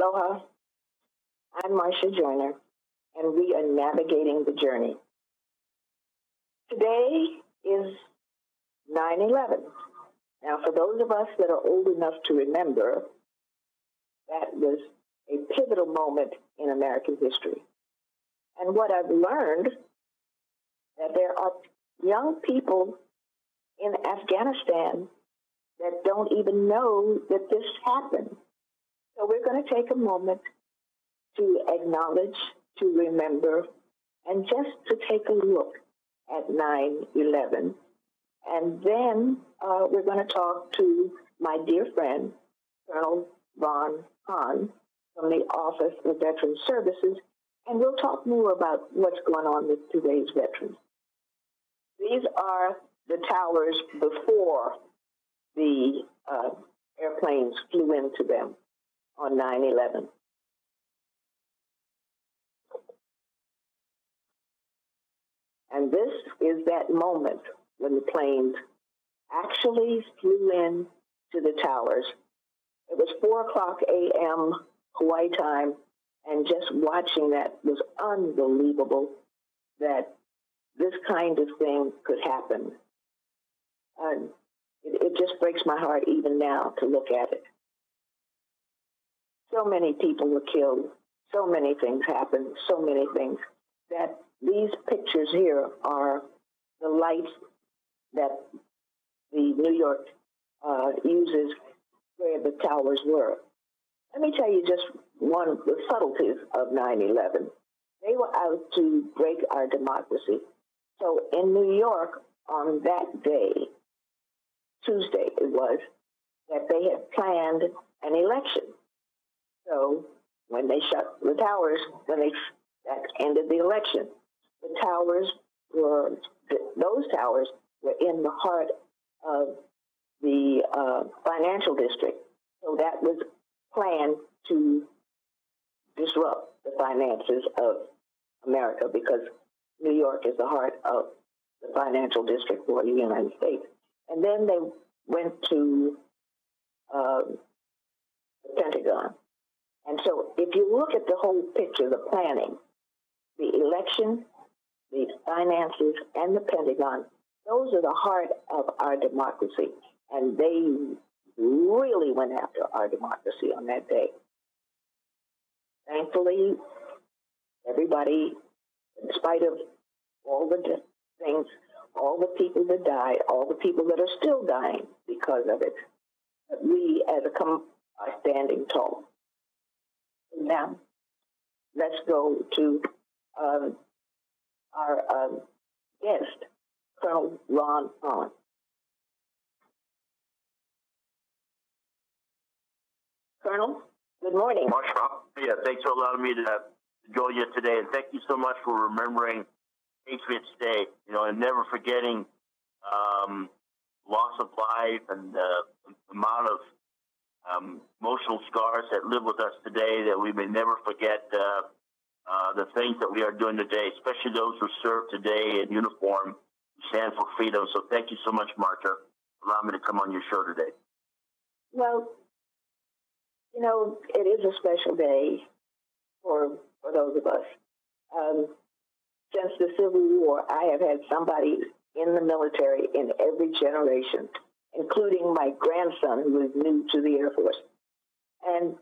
Aloha. I'm Marsha Joyner, and we are navigating the journey. Today is 9 11. Now, for those of us that are old enough to remember, that was a pivotal moment in American history. And what I've learned that there are young people in Afghanistan that don't even know that this happened. So we're going to take a moment to acknowledge, to remember, and just to take a look at 9 11. And then uh, we're going to talk to my dear friend, Colonel Ron Han from the Office of Veteran Services, and we'll talk more about what's going on with today's veterans. These are the towers before the uh, airplanes flew into them on 9 11. And this is that moment when the planes actually flew in to the towers. It was 4 o'clock a.m. Hawaii time, and just watching that was unbelievable that this kind of thing could happen. And it, it just breaks my heart even now to look at it. So many people were killed, so many things happened, so many things that these pictures here are the lights that the New York uh, uses where the towers were. Let me tell you just one of the subtleties of 9 11. They were out to break our democracy. So in New York, on that day, Tuesday it was, that they had planned an election. So when they shut the towers, when they that ended the election, the towers were those towers were in the heart of the uh, financial district. So that was planned to disrupt the finances of America because New York is the heart of the financial district for the United States. And then they went to um, the Pentagon. And so if you look at the whole picture, the planning, the election, the finances, and the Pentagon, those are the heart of our democracy. And they really went after our democracy on that day. Thankfully, everybody, in spite of all the things, all the people that died, all the people that are still dying because of it, we as a com- are standing tall. Now, let's go to um, our um, guest, Colonel Ron Han. Colonel, good morning. Yeah, thanks for allowing me to join you today, and thank you so much for remembering Patriots Day. You know, and never forgetting um, loss of life and the amount of um, emotional scars that live with us today that we may never forget. Uh, uh, the things that we are doing today, especially those who serve today in uniform, stand for freedom. So thank you so much, Martha, Allow me to come on your show today. Well, you know, it is a special day for for those of us. Um, since the Civil War, I have had somebody in the military in every generation, including my grandson, who is new to the Air Force. And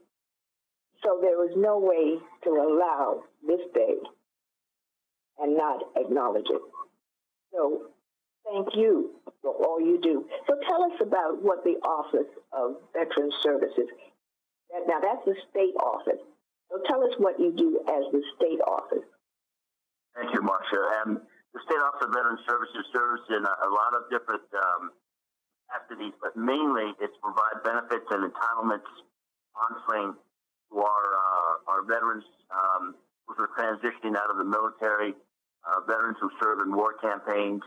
so there was no way to allow this day and not acknowledge it. So thank you for all you do. So tell us about what the Office of Veteran Services. Now that's the state office. So tell us what you do as the state office. Thank you, Marsha. Um, the State Office of Veteran Services serves in a, a lot of different um, capacities, but mainly it's provide benefits and entitlements, counseling to our uh, our veterans um, who are transitioning out of the military, uh, veterans who serve in war campaigns,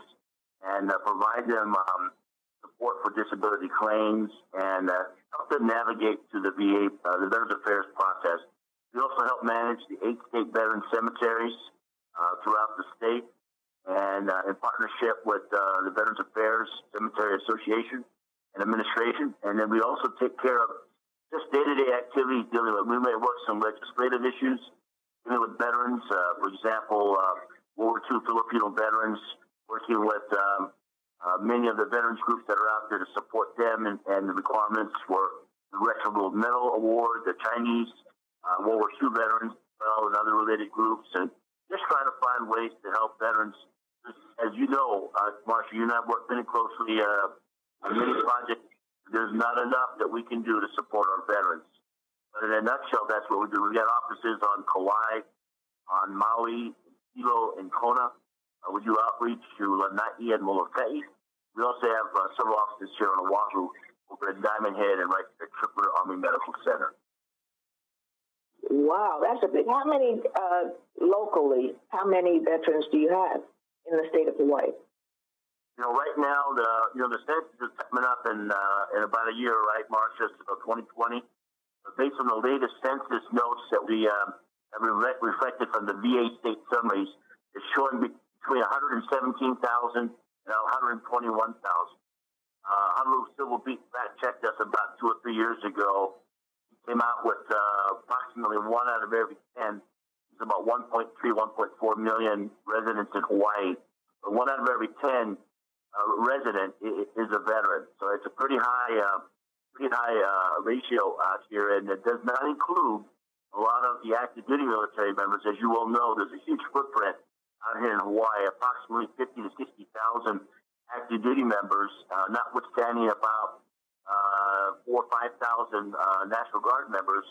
and uh, provide them um, support for disability claims and uh, help them navigate through the VA, uh, the Veterans Affairs process. We also help manage the eight state veteran cemeteries uh, throughout the state, and uh, in partnership with uh, the Veterans Affairs Cemetery Association and Administration. And then we also take care of just day-to-day activities dealing with. We may work some legislative issues dealing with veterans. Uh, for example, uh, World War II Filipino veterans, working with um, uh, many of the veterans groups that are out there to support them and, and the requirements for the Retro Medal Award, the Chinese uh, World War II veterans, well, and other related groups, and just trying to find ways to help veterans. As you know, uh, Marsha, you and I work very closely uh, on many projects. There's not enough that we can do to support our veterans. But in a nutshell, that's what we do. We got offices on Kauai, on Maui, Hilo, and Kona. Uh, we do outreach to Lanai and Molokai. We also have uh, several offices here on Oahu, over at Diamond Head and right at Tripler Army Medical Center. Wow, that's a big. How many uh, locally? How many veterans do you have in the state of Hawaii? You know, right now the you know the census is coming up in uh, in about a year, right, Marsha? So 2020. But based on the latest census notes that we um, have reflected from the VA state summaries, it's showing between 117,000 and 121,000. Uh, Honolulu Civil Beat fact checked us about two or three years ago came out with uh, approximately one out of every 10. About 1.3, 1.4 million residents in Hawaii. One out of every 10 uh, resident is a veteran. So it's a pretty high, uh, pretty high uh, ratio out here, and it does not include a lot of the active duty military members. As you well know, there's a huge footprint out here in Hawaii, approximately 50 to 60,000 active duty members, uh, notwithstanding about uh, four or five thousand uh, National Guard members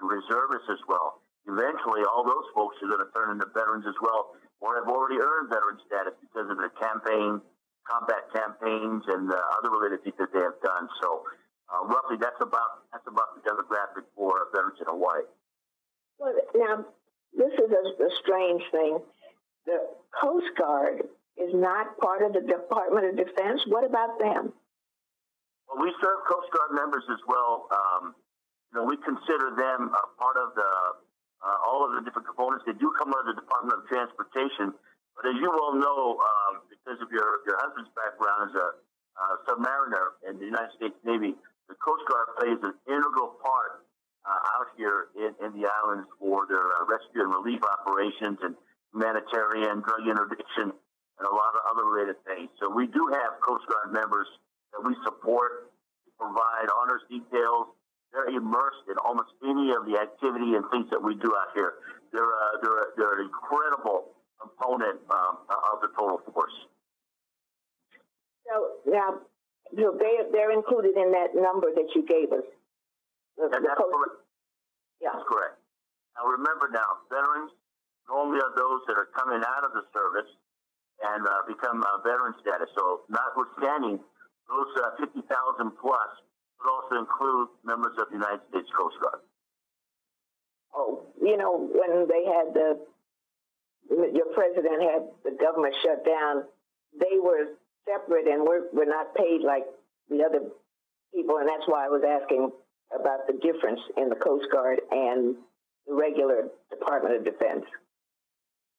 and reservists as well. Eventually, all those folks are going to turn into veterans as well, or have already earned veteran status because of their campaign, combat campaigns, and uh, other related things that they have done. So, uh, roughly, that's about that's about the demographic for veterans in Hawaii. Well, now this is a, a strange thing. The Coast Guard is not part of the Department of Defense. What about them? Well, we serve Coast Guard members as well. Um, you know, we consider them a part of the uh, all of the different components. They do come under the Department of Transportation, but as you well know, um, because of your your husband's background as a uh, submariner in the United States Navy, the Coast Guard plays an integral part uh, out here in, in the islands for their uh, rescue and relief operations and humanitarian drug interdiction and a lot of other related things. So we do have Coast Guard members that we support, provide honors details. They're immersed in almost any of the activity and things that we do out here. They're, uh, they're, they're an incredible component um, of the total force. So now, so they, they're included in that number that you gave us. The, the that's correct. Yeah. That's correct. Now remember now, veterans normally are those that are coming out of the service and uh, become uh, veteran status. So notwithstanding those uh, 50,000 plus would also include members of the United States Coast Guard. Oh, you know, when they had the, your president had the government shut down, they were separate and were, were not paid like the other people. And that's why I was asking about the difference in the Coast Guard and the regular Department of Defense.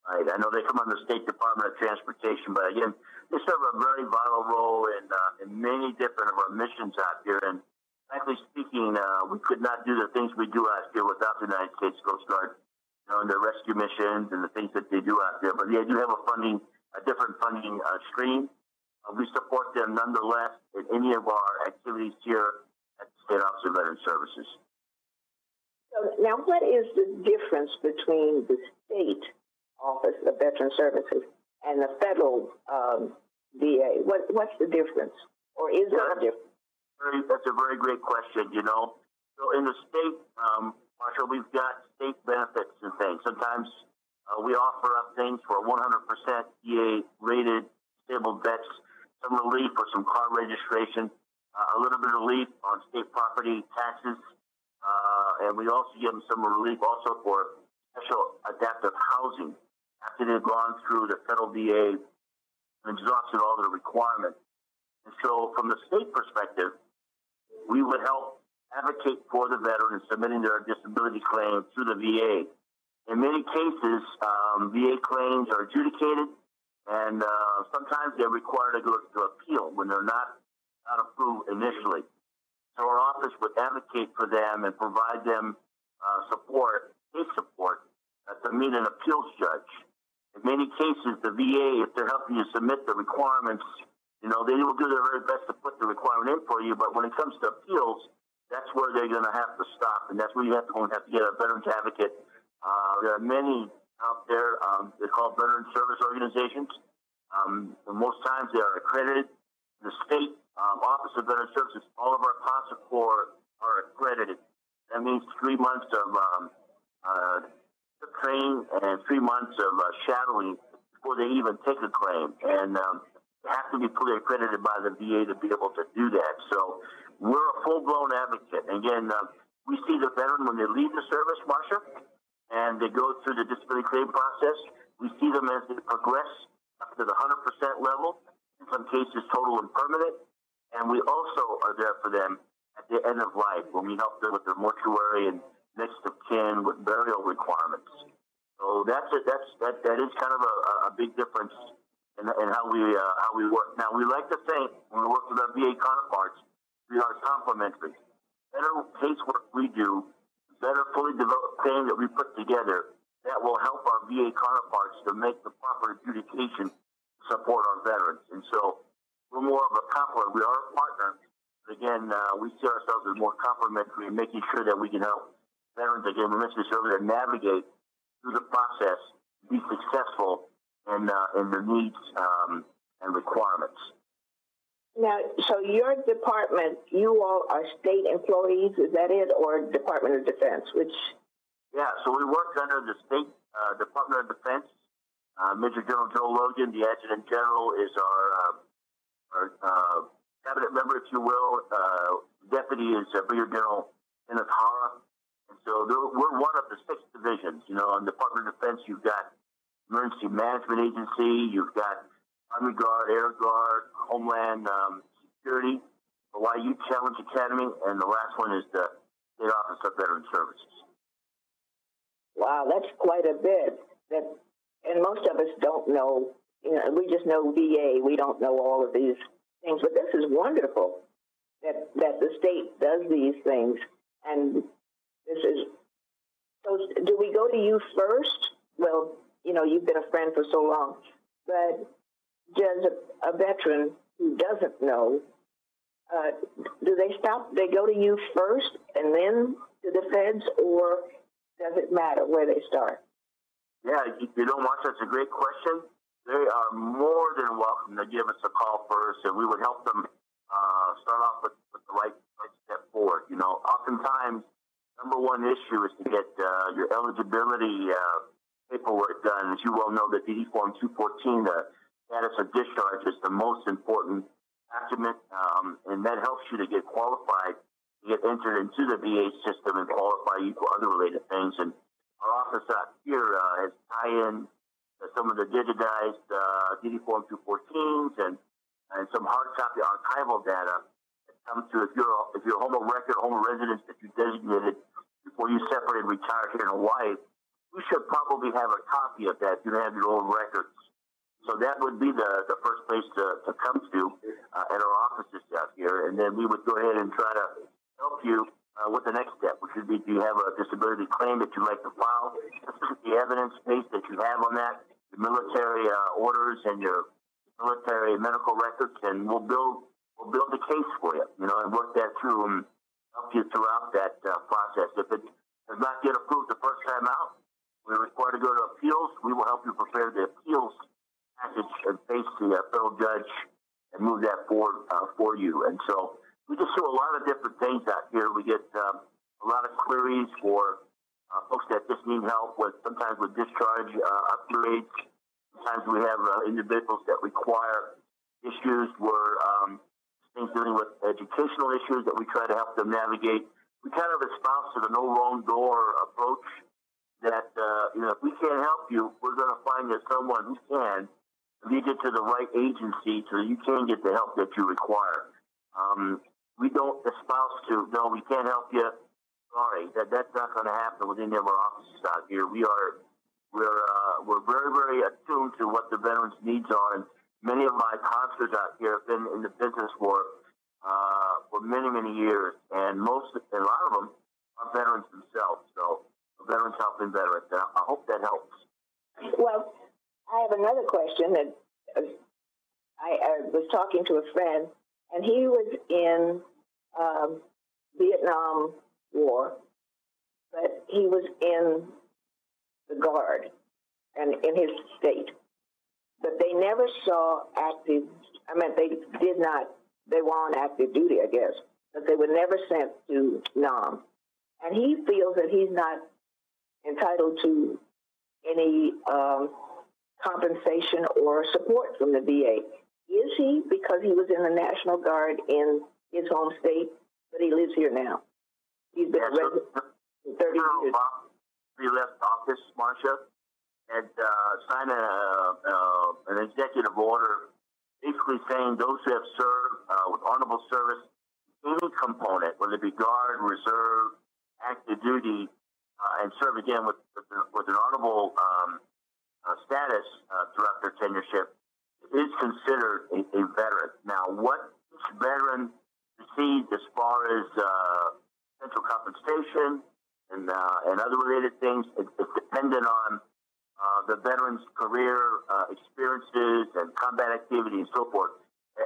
Right. I know they come under the State Department of Transportation, but again, they serve a very vital role in, uh, in many different of our missions out here. And frankly speaking, uh, we could not do the things we do out here without the United States Coast Guard, you know, and their rescue missions and the things that they do out there. But they do have a funding, a different funding uh, stream. Uh, we support them nonetheless in any of our activities here at State Office of Veteran Services. So now, what is the difference between the state Office of Veteran Services and the federal um, VA? What, what's the difference, or is there a difference? Very, that's a very great question. You know, so in the state, um, Marshall, we've got state benefits and things. Sometimes uh, we offer up things for 100% VA rated disabled vets, some relief for some car registration, uh, a little bit of relief on state property taxes, uh, and we also give them some relief also for special adaptive housing after they've gone through the federal VA and exhausted all their requirements. And so, from the state perspective, we would help advocate for the veteran in submitting their disability claim to the VA. In many cases, um, VA claims are adjudicated, and uh, sometimes they're required to go to appeal when they're not, not approved initially. So our office would advocate for them and provide them uh, support, case support, uh, to meet an appeals judge. In many cases, the VA, if they're helping you submit the requirements, you know, they will do their very best to put the requirement in for you. But when it comes to appeals, that's where they're going to have to stop, and that's where you have to go and have to get a veterans advocate. Uh, there are many out there. Um, they're called veteran service organizations. Um, most times they are accredited. The state um, Office of Veteran Services, all of our CASA Corps are accredited. That means three months of um, uh, training and three months of uh, shadowing before they even take a claim. And um, have to be fully accredited by the VA to be able to do that. So we're a full-blown advocate. Again, uh, we see the veteran when they leave the service, Marsha, and they go through the disability claim process. We see them as they progress up to the 100% level, in some cases total and permanent. And we also are there for them at the end of life when we help them with their mortuary and next of kin with burial requirements. So that's it. That's that. That is kind of a, a big difference in, in how we uh, how we work. Now we like to think when we work with our VA counterparts, we are complementary. Better casework we do, better fully developed plan that we put together, that will help our VA counterparts to make the proper adjudication to support our veterans. And so we're more of a complement. We are a partner. Again, uh, we see ourselves as more complementary in making sure that we can help veterans, again, we mentioned this earlier, To navigate through the process, be successful in, uh, in their needs um, and requirements. Now, so your department, you all are state employees, is that it, or Department of Defense? Which? Yeah, so we work under the state uh, Department of Defense. Uh, Major General Joe Logan, the Adjutant General, is our uh, our uh, cabinet member, if you will. Uh, deputy is uh, Brigadier General Kenneth Hara. So we're one of the six divisions. You know, in the Department of Defense, you've got Emergency Management Agency, you've got Army Guard, Air Guard, Homeland um, Security, Hawaii Youth Challenge Academy, and the last one is the State Office of Veteran Services. Wow, that's quite a bit. That, and most of us don't know you know, we just know VA. We don't know all of these things, but this is wonderful that that the state does these things, and this is. So, do we go to you first? Well, you know, you've been a friend for so long, but does a, a veteran who doesn't know, uh, do they stop? They go to you first, and then to the feds, or does it matter where they start? Yeah, you know, Mark, that's a great question they are more than welcome to give us a call first, and we would help them uh, start off with, with the right, right step forward. You know, oftentimes, number one issue is to get uh, your eligibility uh, paperwork done. As you well know, the DD Form 214, the status of discharge, is the most important document, um, and that helps you to get qualified to get entered into the VA system and qualify you for other related things. And our office out here uh, has tie-in some of the digitized uh, DD Form 214s and, and some hard copy archival data that comes to if you're if you're a home of record, home residence that you designated before you separated, retired here in Hawaii, you should probably have a copy of that. You have your own records. So that would be the, the first place to, to come to uh, at our offices out here. And then we would go ahead and try to help you uh, what the next step, which would be do you have a disability claim that you'd like to file? The evidence base that you have on that, the military uh, orders and your military medical records, and we'll build we'll build a case for you, you know, and work that through and help you throughout that uh, process. If it does not get approved the first time out, we're required to go to appeals. We will help you prepare the appeals package and face the uh, federal judge and move that forward uh, for you. And so we just do a lot of different things out here. We get um, a lot of queries for uh, folks that just need help with sometimes with discharge uh, upgrades. Sometimes we have uh, individuals that require issues where um, things dealing with educational issues that we try to help them navigate. We kind of espouse to the no wrong door approach that uh, you know if we can't help you, we're going to find you someone who can lead you to the right agency so you can get the help that you require. Um, we don't espouse to, no, we can't help you. Sorry, that that's not going to happen with any of our offices out here. We are, we're, uh, we're very, very attuned to what the veterans' needs are, and many of my counselors out here have been in the business for, uh, for many, many years, and most, and a lot of them are veterans themselves. So veterans helping veterans. I hope that helps. Well, I have another question that uh, I, I was talking to a friend, and he was in um, Vietnam War, but he was in the Guard and in his state. But they never saw active, I mean, they did not, they were on active duty, I guess, but they were never sent to Nam. And he feels that he's not entitled to any um, compensation or support from the VA. Is he because he was in the National Guard in his home state, but he lives here now? He's been yeah, resident for 30 years. He left office, Marsha, and uh, signed a, uh, an executive order basically saying those who have served uh, with honorable service, any component, whether it be Guard, Reserve, active duty, uh, and serve again with, with, an honorable um, uh, status uh, throughout their tenureship is considered a, a, veteran. Now, what each veteran receives as far as uh, central compensation and uh, and other related things, it, it's dependent on uh, the veteran's career uh, experiences and combat activity and so forth.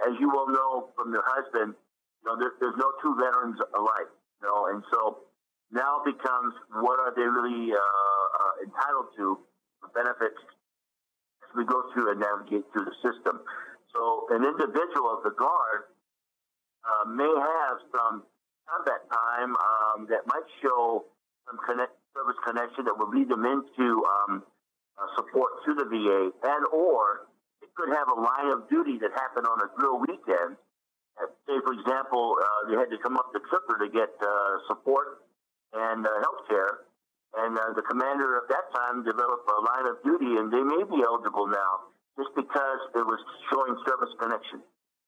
As you will know from your husband, you know there, there's no two veterans alike. You know, and so now becomes what are they really entitled to benefits as we go through and navigate through the system. So an individual of the guard uh, may have some combat time um, that might show some connect, service connection that will lead them into um, uh, support to the VA, and or it could have a line of duty that happened on a drill weekend. Uh, say, for example, uh, they had to come up to Tripler to get uh, support and uh, health care, and uh, the commander at that time developed a line of duty, and they may be eligible now just because it was showing service connection.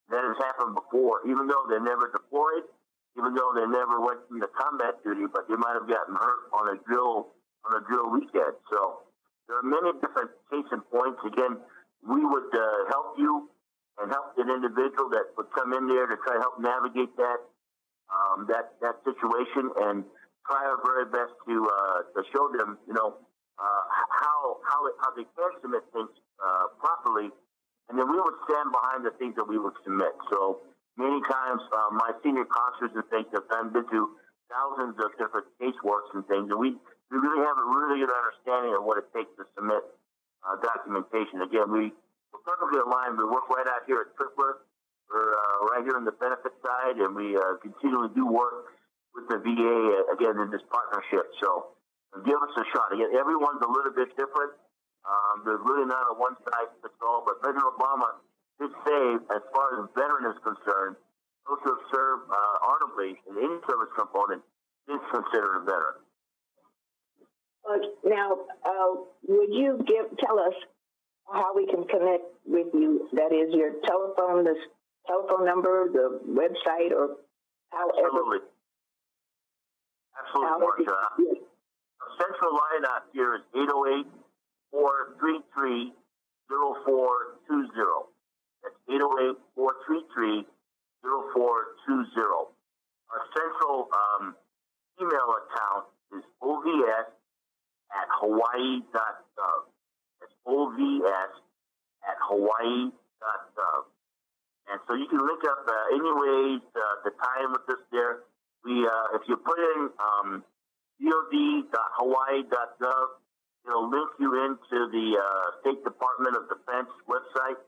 That has happened before, even though they never deployed, even though they never went into combat duty, but they might have gotten hurt on a drill on a drill weekend. So there are many different case in points. Again, we would uh, help you and help an individual that would come in there to try to help navigate that um, that that situation and try our very best to uh, to show them, you know, uh, how how how they can submit things uh, properly, and then we would stand behind the things that we would submit. So many times, uh, my senior counselors and things have been to thousands of different caseworks and things, and we we really have a really good understanding of what it takes to submit uh, documentation. Again, we we're perfectly aligned. We work right out here at Tripler. We're uh, right here on the benefit side, and we uh, continually do work with the VA uh, again in this partnership. So give us a shot. Again, everyone's a little bit different. Um, there's really not a one size fits all, but President Obama did say, as far as veteran is concerned, those who have served uh, honorably in any service component is considered a veteran. Now, uh, would you give tell us how we can connect with you? That is your telephone, the telephone number, the website, or however. Absolutely. Absolutely, Marsha. Central line out here is 808 433 0420. That's 808 433 0420. Our central um, email account is ovs hawaii.gov. That's ovs at hawaii.gov. And so you can look up uh, any ways uh, tie in with us there we uh, if you put in um, DoD.hawaii.gov, it'll link you into the uh, State Department of Defense website.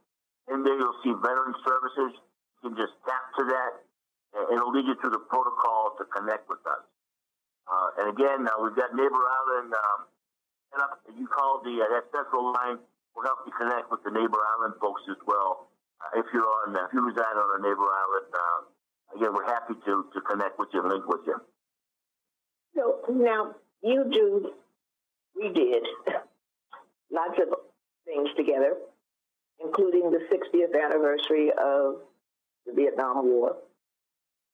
and there you'll see veteran services. You can just tap to that, and it'll lead you to the protocol to connect with us. Uh, and again, uh, we've got Neighbor Island um, set up. You call the uh, that central line. We'll help you connect with the Neighbor Island folks as well. Uh, if you're on, if you reside on a Neighbor Island uh, again, we're happy to, to connect with you and link with you. So now you do, we did lots of things together, including the 60th anniversary of the Vietnam War.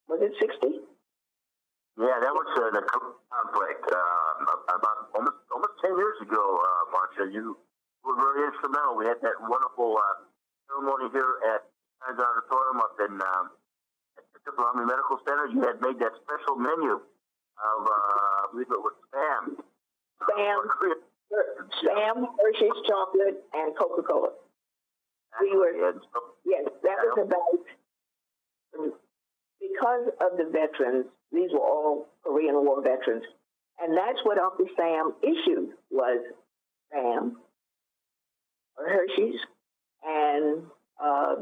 Was it 60? Yeah, that was uh, the conflict uh, about almost almost 10 years ago, uh, Marsha. You were very instrumental. We had that wonderful uh, ceremony here at Sands Auditorium up in um, at the Tripler Army Medical Center, you had made that special menu of, uh, I believe it was spam. Spam. Spam, Hershey's chocolate, and Coca-Cola. We were- Yes, that was about, because of the veterans, these were all Korean War veterans. And that's what Uncle Sam issued was Sam, or Hershey's, and uh,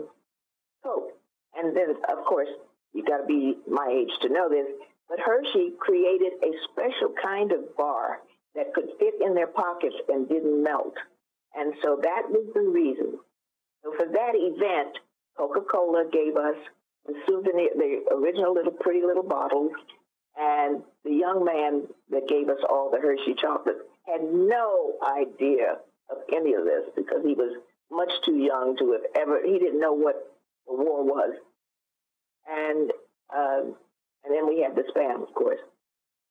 Coke. And then, of course, you've got to be my age to know this, but Hershey created a special kind of bar that could fit in their pockets and didn't melt. And so that was the reason. So for that event, Coca-Cola gave us the souvenir, the original little pretty little bottles, and the young man that gave us all the Hershey chocolate had no idea of any of this because he was much too young to have ever. He didn't know what the war was, and um, and then we had the spam, of course.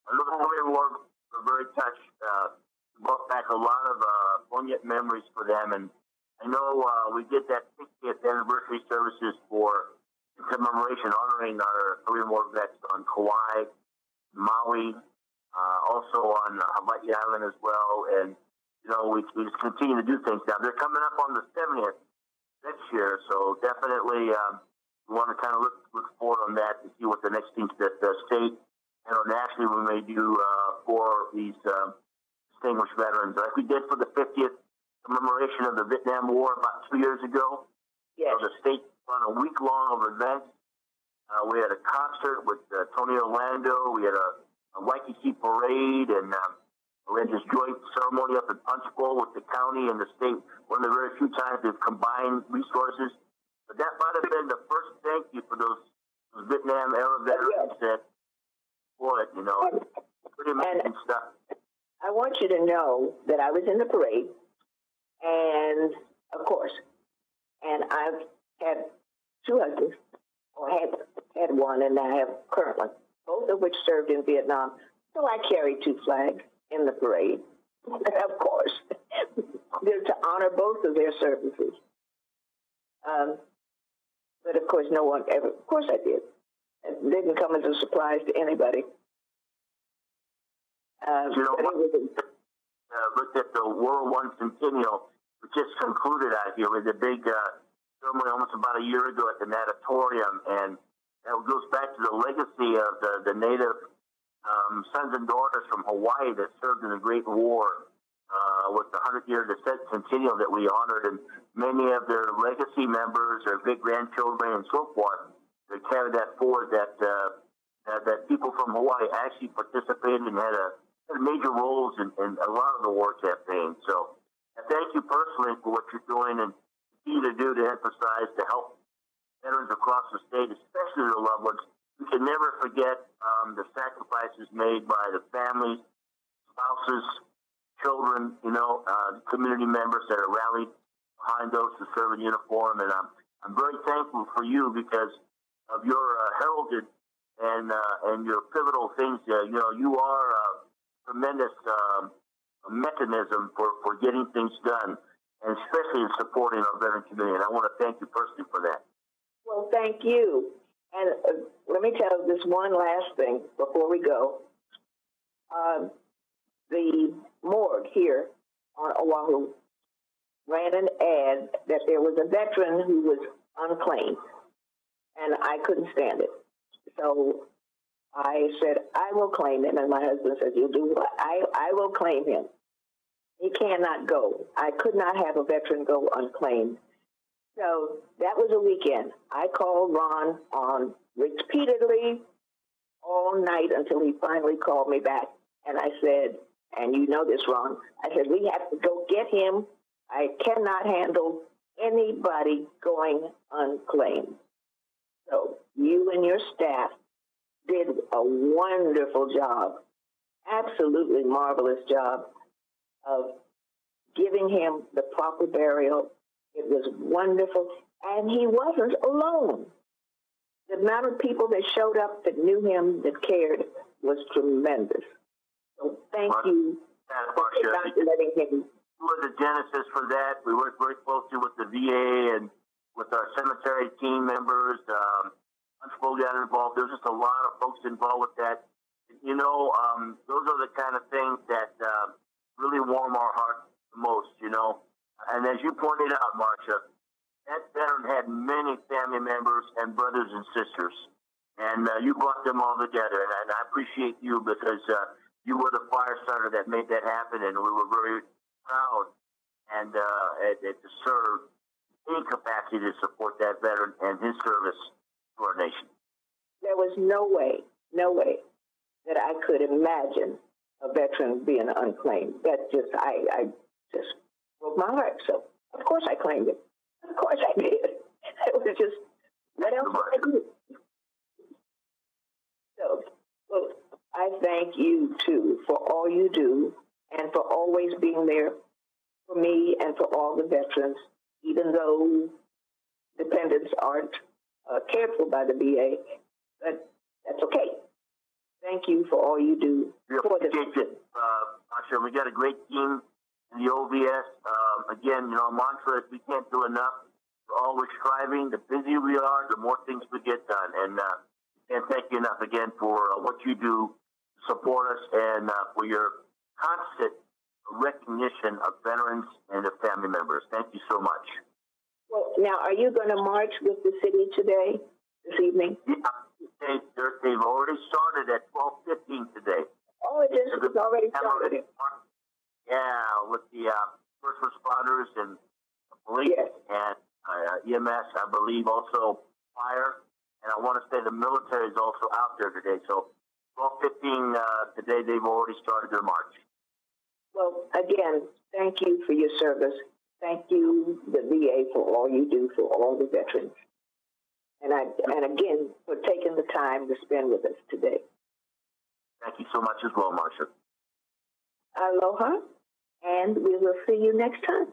The Korean War were very touched. Uh, brought back a lot of uh, poignant memories for them, and I know uh, we did that 60th anniversary services for commemoration, honoring our Korean War vets on Kauai, Maui, uh, also on Hawaii Island as well, and you know we, we just continue to do things now. They're coming up on the 70th next year, so definitely um, we want to kind of look look forward on that to see what the next things that the state and nationally we may do uh, for these um, distinguished veterans, like we did for the 50th commemoration of the Vietnam War about two years ago. Yes, So the state run a week long of events. Uh, we had a concert with uh, Tony Orlando. We had a, a Waikiki parade, and um, we had this joint ceremony up in Punchbowl with the county and the state. One of the very few times they've combined resources. But that might have been the first thank you for those, those Vietnam era veterans that for it. You know, pretty amazing stuff. I want you to know that I was in the parade, and of course, and I've had two husbands, or had had one, and I have currently, both of which served in Vietnam. So I carry two flags in the parade, of course. They're to honor both of their services. Um, but of course, no one ever. Of course, I did. It didn't come as a surprise to anybody. Um, You know but it was a- uh, looked at the World One Centennial, which just concluded out here with a big uh, ceremony almost about a year ago at the Natatorium, and it goes back to the legacy of the, the native um, sons and daughters from Hawaii that served in the Great War uh, with the 100 year centennial that we honored, and many of their legacy members, their great grandchildren, and so forth, they carried that forward. That uh, that, that people from Hawaii actually participated and had a major roles in, in a lot of the war campaigns. So I thank you personally for what you're doing and continue to do to emphasize to help veterans across the state, especially their loved ones. We can never forget um, the sacrifices made by the families, spouses, children, you know, uh, community members that are rallied behind those who serve in uniform. And I'm, I'm very thankful for you because of your uh, heralded and uh, and your pivotal things. Uh, you know, you are a tremendous um, mechanism for, for getting things done, and especially in supporting our veteran community. And I want to thank you personally for that. Well, thank you. And uh, let me tell this one last thing before we go. Um, the morgue here on Oahu ran an ad that there was a veteran who was unclaimed, and I couldn't stand it. So I said, I will claim him. And my husband said, You'll do what? I, I will claim him. He cannot go. I could not have a veteran go unclaimed. So that was a weekend. I called Ron on repeatedly all night until he finally called me back. And I said, and you know this, Ron, I said, we have to go get him. I cannot handle anybody going unclaimed. So you and your staff did a wonderful job, absolutely marvelous job of giving him the proper burial. It was wonderful. And he wasn't alone. The amount of people that showed up that knew him, that cared, was tremendous. So thank Well, you for not letting him. were the genesis for that. We worked very closely with the VA and with our cemetery team members. Um, Huntsville got involved. There's just a lot of folks involved with that. You know, um, those are the kind of things that uh, really warm our heart the most. You know, and as you pointed out, Marsha, that veteran had many family members and brothers and sisters, and uh, you brought them all together. And, I appreciate you because uh, you were the fire starter that made that happen, and we were very proud and uh, to serve in capacity to support that veteran and his service to our nation. There was no way, no way that I could imagine a veteran being unclaimed. That just, I, I just broke my heart. So, of course, I claimed it. Of course, I did. It was just, what else would I do? So, well, I thank you too for all you do and for always being there for me and for all the veterans, even though dependents aren't uh, cared for by the VA. But that's okay. Thank you for all you do We for the it, uh, Marsha. We got a great team in the OVS. Um, again, you know, our mantra is we can't do enough. We're always striving. The busier we are, the more things we get done. And uh, can't thank you enough again for uh, what you do to support us and uh, for your constant recognition of veterans and their family members. Thank you so much. Well, now, are you going to march with the city today, this evening? Yeah, they've already started at 12:15 today. Oh, it is. It's already started. Yeah, with the uh, first responders and the police Yes. and uh, EMS, I believe also fire, and I want to say the military is also out there today. So 12:15 uh, today, they've already started their march. Well, again, thank you for your service. Thank you, the VA, for all you do for all the veterans. And I, and again, for taking the time to spend with us today. Thank you so much as well, Marsha. Aloha, and we will see you next time.